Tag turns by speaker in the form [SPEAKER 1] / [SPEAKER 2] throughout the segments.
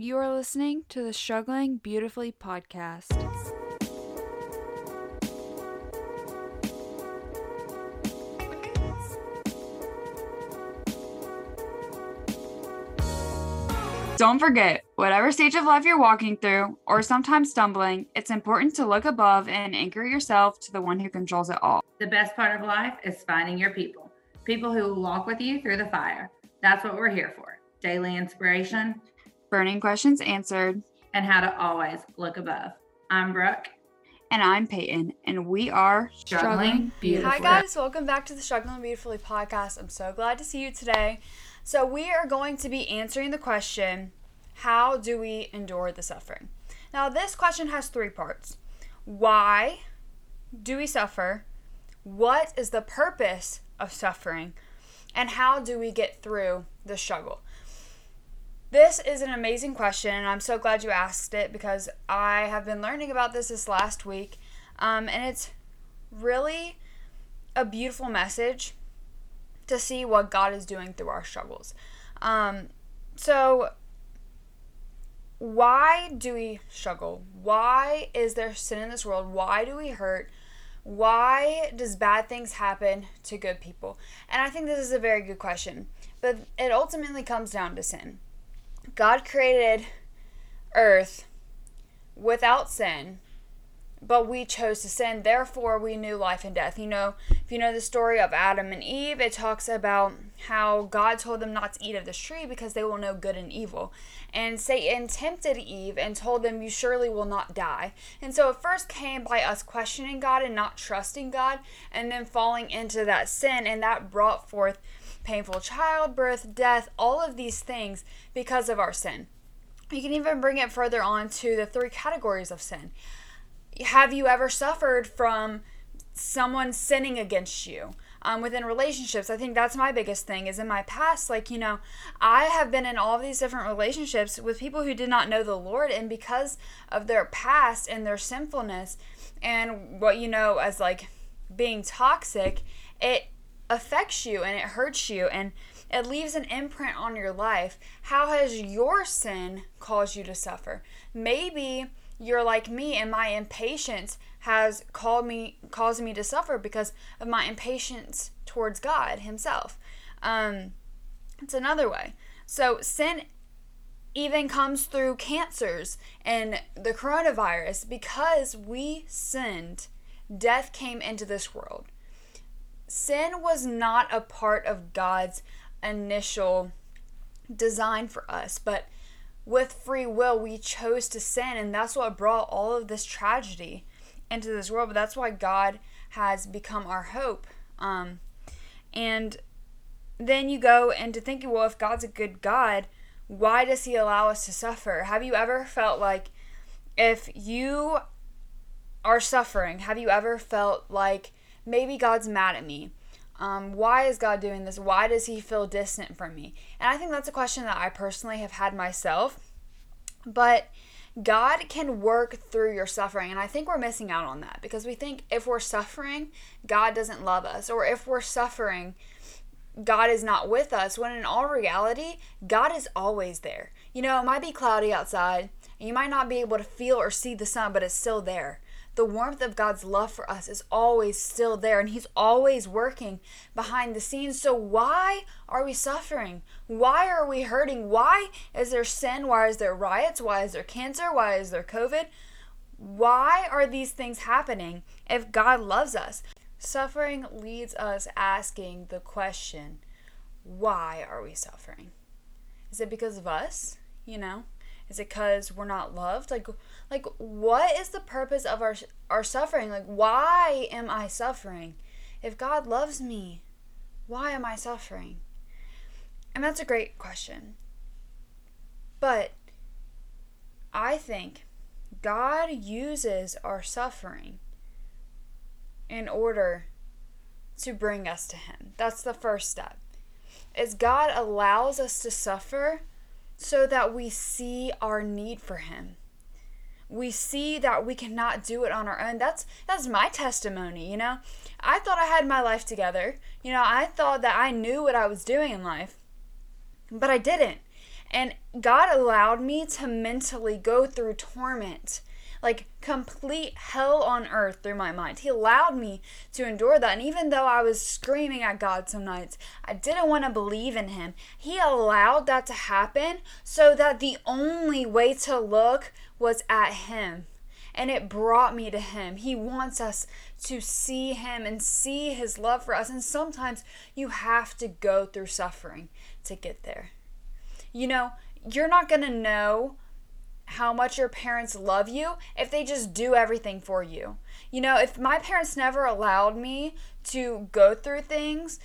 [SPEAKER 1] You are listening to the Struggling Beautifully podcast. Don't forget, whatever stage of life you're walking through, or sometimes stumbling, it's important to look above and anchor yourself to the one who controls it all.
[SPEAKER 2] The best part of life is finding your people, people who will walk with you through the fire. That's what we're here for daily inspiration,
[SPEAKER 1] burning questions answered,
[SPEAKER 2] and how to always look above. I'm Brooke.
[SPEAKER 1] And I'm Peyton, and we are
[SPEAKER 2] Struggling, Struggling Beautifully.
[SPEAKER 3] Hi, guys. Welcome back to the Struggling Beautifully podcast. I'm so glad to see you today. So, we are going to be answering the question How do we endure the suffering? Now, this question has three parts Why do we suffer? What is the purpose of suffering? And how do we get through the struggle? This is an amazing question, and I'm so glad you asked it because I have been learning about this this last week. Um, and it's really a beautiful message to see what God is doing through our struggles. Um, so, why do we struggle? Why is there sin in this world? Why do we hurt? Why does bad things happen to good people? And I think this is a very good question, but it ultimately comes down to sin. God created earth without sin but we chose to sin. Therefore, we knew life and death. You know, if you know the story of Adam and Eve, it talks about how God told them not to eat of this tree because they will know good and evil. And Satan tempted Eve and told them, You surely will not die. And so it first came by us questioning God and not trusting God, and then falling into that sin, and that brought forth painful childbirth, death, all of these things because of our sin. You can even bring it further on to the three categories of sin have you ever suffered from someone sinning against you? Um, within relationships, I think that's my biggest thing. Is in my past, like you know, I have been in all of these different relationships with people who did not know the Lord, and because of their past and their sinfulness, and what you know as like being toxic, it affects you and it hurts you and it leaves an imprint on your life. How has your sin caused you to suffer? Maybe you're like me and my impatience has called me caused me to suffer because of my impatience towards God himself. Um it's another way. So sin even comes through cancers and the coronavirus because we sinned. Death came into this world. Sin was not a part of God's initial design for us, but with free will, we chose to sin, and that's what brought all of this tragedy into this world. But that's why God has become our hope. Um, and then you go into thinking, well, if God's a good God, why does He allow us to suffer? Have you ever felt like if you are suffering, have you ever felt like maybe God's mad at me? Um, why is God doing this? Why does He feel distant from me? And I think that's a question that I personally have had myself. But God can work through your suffering. And I think we're missing out on that because we think if we're suffering, God doesn't love us. Or if we're suffering, God is not with us. When in all reality, God is always there. You know, it might be cloudy outside, and you might not be able to feel or see the sun, but it's still there the warmth of God's love for us is always still there and He's always working behind the scenes. So, why are we suffering? Why are we hurting? Why is there sin? Why is there riots? Why is there cancer? Why is there COVID? Why are these things happening if God loves us? Suffering leads us asking the question why are we suffering? Is it because of us? You know? Is it because we're not loved? Like, like what is the purpose of our our suffering? Like, why am I suffering? If God loves me, why am I suffering? And that's a great question. But I think God uses our suffering in order to bring us to Him. That's the first step. Is God allows us to suffer so that we see our need for him. We see that we cannot do it on our own. That's that's my testimony you know? I thought i had my life together. You know i thought that i knew what i was doing in life but i didn't. And God allowed me to mentally go through torment, like complete hell on earth through my mind. He allowed me to endure that. And even though I was screaming at God some nights, I didn't want to believe in Him. He allowed that to happen so that the only way to look was at Him and it brought me to him. He wants us to see him and see his love for us. And sometimes you have to go through suffering to get there. You know, you're not going to know how much your parents love you if they just do everything for you. You know, if my parents never allowed me to go through things,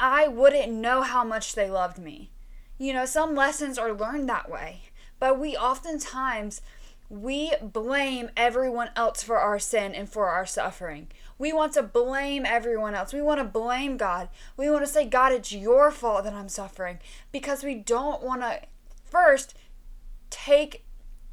[SPEAKER 3] I wouldn't know how much they loved me. You know, some lessons are learned that way. But we oftentimes we blame everyone else for our sin and for our suffering. We want to blame everyone else. We want to blame God. We want to say, God, it's your fault that I'm suffering because we don't want to first take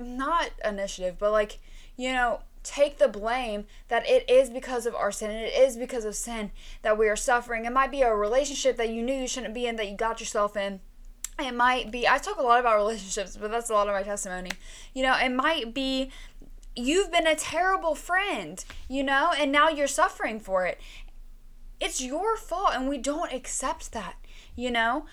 [SPEAKER 3] not initiative, but like, you know, take the blame that it is because of our sin and it is because of sin that we are suffering. It might be a relationship that you knew you shouldn't be in that you got yourself in it might be, I talk a lot about relationships, but that's a lot of my testimony. You know, it might be you've been a terrible friend, you know, and now you're suffering for it. It's your fault, and we don't accept that, you know?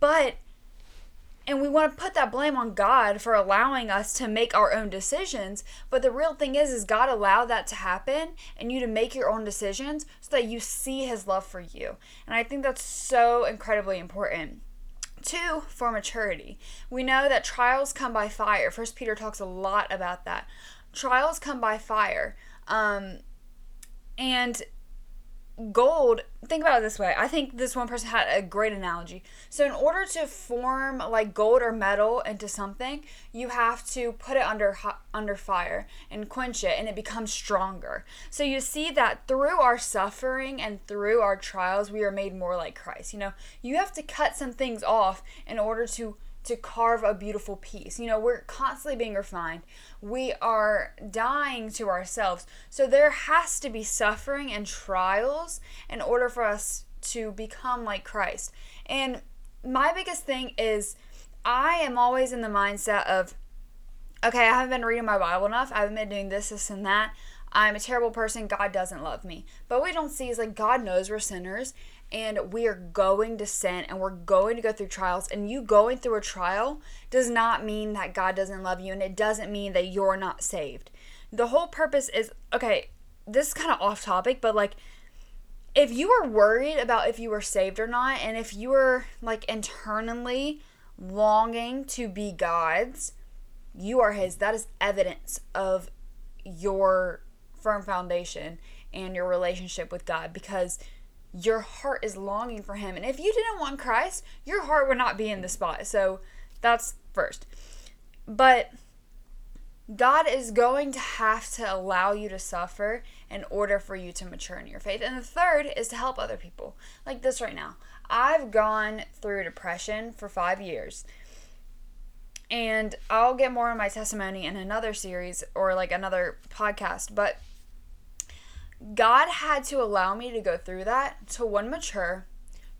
[SPEAKER 3] But, and we want to put that blame on God for allowing us to make our own decisions. But the real thing is, is God allowed that to happen and you to make your own decisions so that you see His love for you. And I think that's so incredibly important. Two, for maturity. We know that trials come by fire. First Peter talks a lot about that. Trials come by fire. Um, and gold think about it this way. I think this one person had a great analogy. So in order to form like gold or metal into something you have to put it under under fire and quench it and it becomes stronger. So you see that through our suffering and through our trials we are made more like christ. You know you have to cut some things off in order to to carve a beautiful piece. You know, we're constantly being refined. We are dying to ourselves. So there has to be suffering and trials in order for us to become like Christ. And my biggest thing is I am always in the mindset of okay, I haven't been reading my Bible enough. I haven't been doing this, this, and that. I'm a terrible person. God doesn't love me. But we don't see is like God knows we're sinners and we are going to sin and we're going to go through trials. And you going through a trial does not mean that God doesn't love you and it doesn't mean that you're not saved. The whole purpose is okay, this is kind of off topic, but like if you are worried about if you were saved or not, and if you are like internally longing to be God's, you are His. That is evidence of your firm foundation and your relationship with God because your heart is longing for him. And if you didn't want Christ, your heart would not be in the spot. So that's first. But God is going to have to allow you to suffer in order for you to mature in your faith. And the third is to help other people. Like this right now. I've gone through depression for five years. And I'll get more on my testimony in another series or like another podcast. But God had to allow me to go through that to one mature,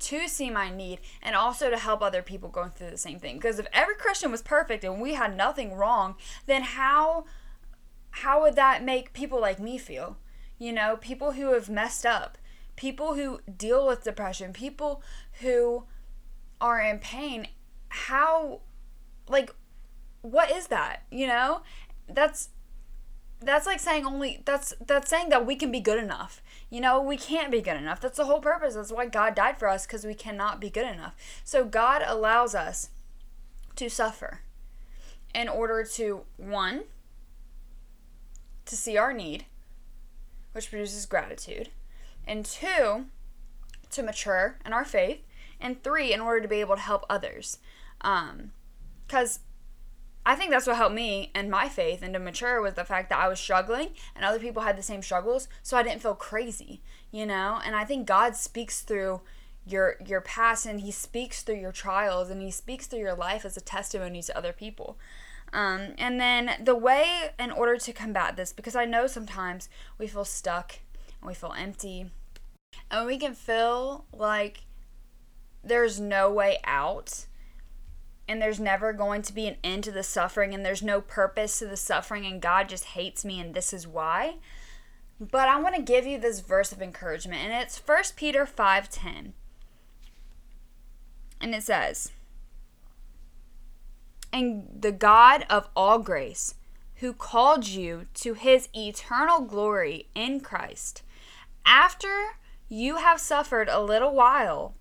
[SPEAKER 3] to see my need, and also to help other people going through the same thing. Because if every Christian was perfect and we had nothing wrong, then how how would that make people like me feel? You know, people who have messed up, people who deal with depression, people who are in pain. How like what is that? You know? That's that's like saying only that's that's saying that we can be good enough. You know, we can't be good enough. That's the whole purpose. That's why God died for us because we cannot be good enough. So God allows us to suffer in order to one to see our need, which produces gratitude, and two to mature in our faith, and three in order to be able to help others. Um, because I think that's what helped me and my faith and to mature was the fact that I was struggling and other people had the same struggles, so I didn't feel crazy, you know? And I think God speaks through your your past and he speaks through your trials and he speaks through your life as a testimony to other people. Um, and then the way in order to combat this, because I know sometimes we feel stuck and we feel empty and we can feel like there's no way out and there's never going to be an end to the suffering and there's no purpose to the suffering and God just hates me and this is why. But I want to give you this verse of encouragement and it's 1 Peter 5:10. And it says, "And the God of all grace, who called you to his eternal glory in Christ, after you have suffered a little while,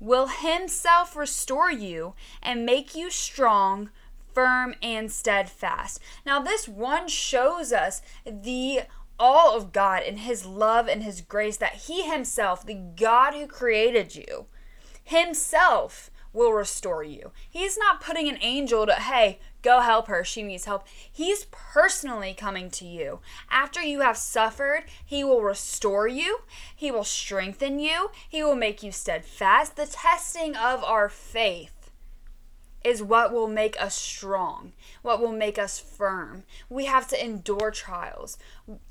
[SPEAKER 3] will himself restore you and make you strong, firm, and steadfast. Now, this one shows us the all of God and his love and his grace that he himself, the God who created you, himself will restore you. He's not putting an angel to, hey, go help her. She needs help. He's personally coming to you. After you have suffered, He will restore you, He will strengthen you, He will make you steadfast. The testing of our faith is what will make us strong, what will make us firm. We have to endure trials.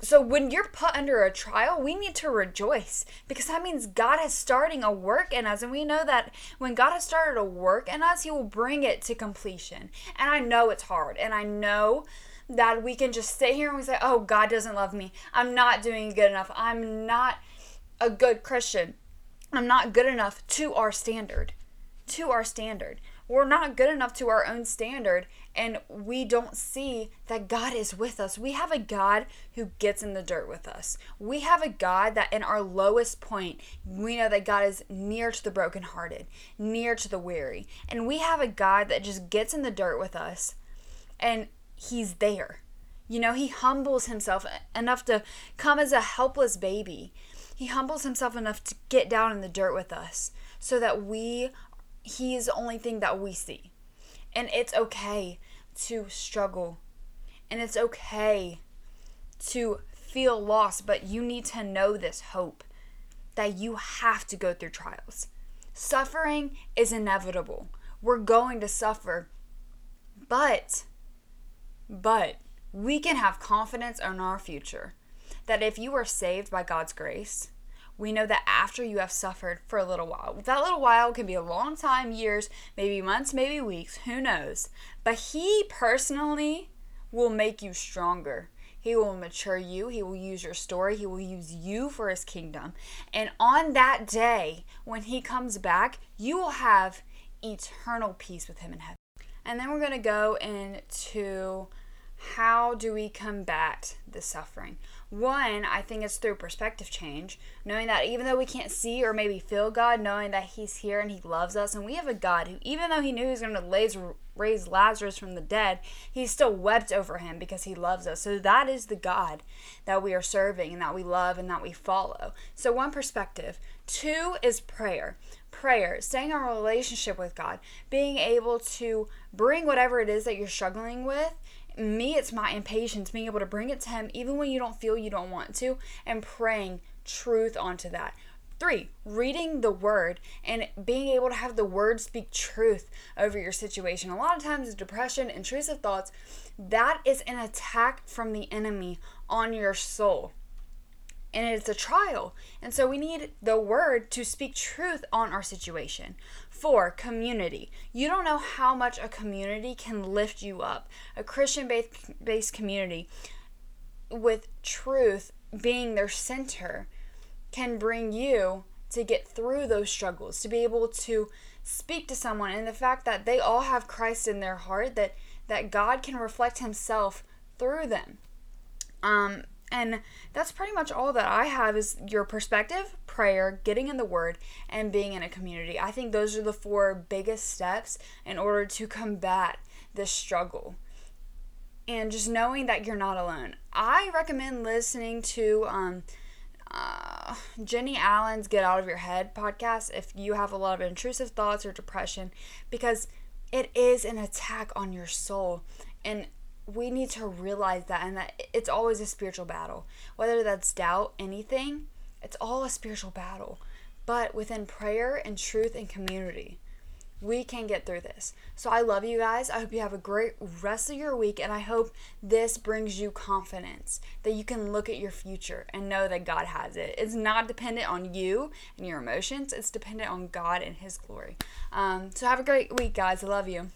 [SPEAKER 3] So when you're put under a trial, we need to rejoice because that means God is starting a work in us. And we know that when God has started a work in us, He will bring it to completion. And I know it's hard. And I know that we can just sit here and we say, oh, God doesn't love me. I'm not doing good enough. I'm not a good Christian. I'm not good enough to our standard. To our standard we're not good enough to our own standard and we don't see that God is with us. We have a God who gets in the dirt with us. We have a God that in our lowest point, we know that God is near to the brokenhearted, near to the weary. And we have a God that just gets in the dirt with us and he's there. You know, he humbles himself enough to come as a helpless baby. He humbles himself enough to get down in the dirt with us so that we he is the only thing that we see. And it's okay to struggle. And it's okay to feel lost, but you need to know this hope that you have to go through trials. Suffering is inevitable. We're going to suffer. But, but, we can have confidence in our future that if you are saved by God's grace, we know that after you have suffered for a little while, that little while can be a long time, years, maybe months, maybe weeks, who knows. But He personally will make you stronger. He will mature you. He will use your story. He will use you for His kingdom. And on that day, when He comes back, you will have eternal peace with Him in heaven. And then we're going to go into how do we combat the suffering? One, I think it's through perspective change, knowing that even though we can't see or maybe feel God, knowing that He's here and He loves us, and we have a God who, even though He knew He was going to raise Lazarus from the dead, He still wept over him because He loves us. So that is the God that we are serving and that we love and that we follow. So, one perspective. Two is prayer. Prayer, staying in a relationship with God, being able to bring whatever it is that you're struggling with me, it's my impatience being able to bring it to Him even when you don't feel you don't want to, and praying truth onto that. Three, reading the word and being able to have the word speak truth over your situation. A lot of times, depression, intrusive thoughts, that is an attack from the enemy on your soul and it's a trial. And so we need the word to speak truth on our situation. Four, community. You don't know how much a community can lift you up. A Christian based community with truth being their center can bring you to get through those struggles, to be able to speak to someone and the fact that they all have Christ in their heart, that that God can reflect himself through them. Um, and that's pretty much all that I have is your perspective, prayer, getting in the word, and being in a community. I think those are the four biggest steps in order to combat this struggle. And just knowing that you're not alone. I recommend listening to um, uh, Jennie Allen's Get Out of Your Head podcast if you have a lot of intrusive thoughts or depression because it is an attack on your soul. And we need to realize that and that it's always a spiritual battle. Whether that's doubt, anything, it's all a spiritual battle. But within prayer and truth and community, We can get through this. So I love you guys. I hope you have a great rest of your week. And I hope this brings you confidence that you can look at your future and know that God has it. It's not dependent on you and your emotions, it's dependent on God and His glory. Um, so have a great week, guys. I love you.